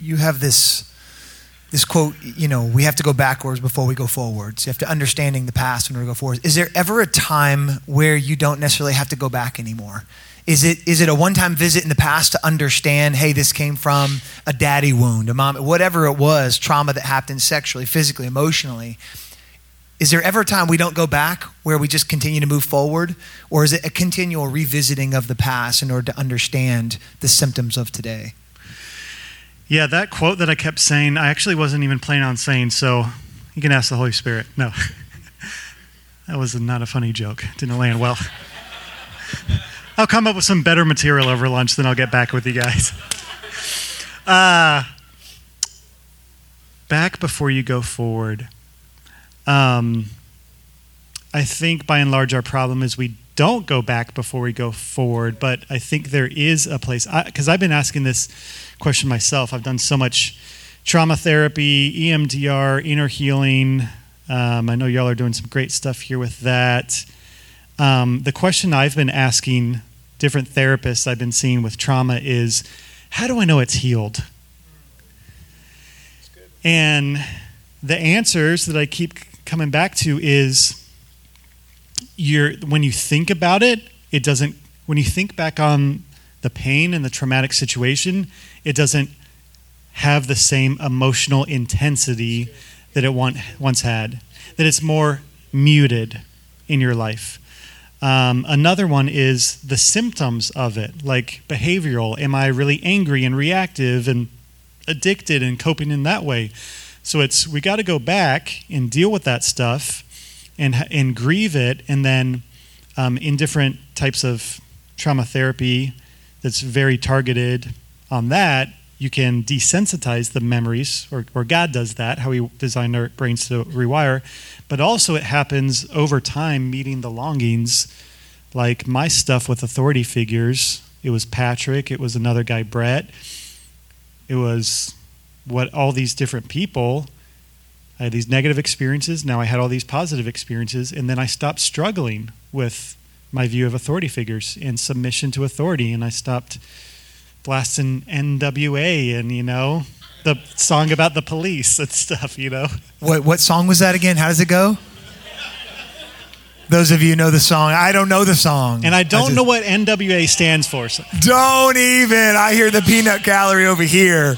you have this this quote, you know, we have to go backwards before we go forwards. You have to understanding the past when we go forwards. Is there ever a time where you don't necessarily have to go back anymore? Is it, is it a one time visit in the past to understand, hey, this came from a daddy wound, a mom, whatever it was, trauma that happened sexually, physically, emotionally? Is there ever a time we don't go back where we just continue to move forward? Or is it a continual revisiting of the past in order to understand the symptoms of today? Yeah, that quote that I kept saying, I actually wasn't even planning on saying, so you can ask the Holy Spirit. No. that was not a funny joke. Didn't land well. I'll come up with some better material over lunch, then I'll get back with you guys. Uh, back before you go forward. Um, I think by and large our problem is we don't go back before we go forward, but I think there is a place, because I've been asking this question myself. I've done so much trauma therapy, EMDR, inner healing. Um, I know y'all are doing some great stuff here with that. Um, the question I've been asking different therapists I've been seeing with trauma is how do I know it's healed? And the answers that I keep coming back to is you're when you think about it, it doesn't when you think back on the pain and the traumatic situation, it doesn't have the same emotional intensity that it once had. That it's more muted in your life. Um, another one is the symptoms of it, like behavioral. Am I really angry and reactive and addicted and coping in that way? So it's we got to go back and deal with that stuff and and grieve it, and then um, in different types of trauma therapy that's very targeted on that, you can desensitize the memories, or, or God does that, how He designed our brains to rewire. But also, it happens over time, meeting the longings. Like my stuff with authority figures, it was Patrick, it was another guy, Brett, it was what all these different people. I had these negative experiences, now I had all these positive experiences, and then I stopped struggling with my view of authority figures and submission to authority. And I stopped blasting NWA and, you know, the song about the police and stuff, you know. What, what song was that again? How does it go? Those of you know the song. I don't know the song. And I don't I just, know what NWA stands for. So. Don't even. I hear the peanut gallery over here.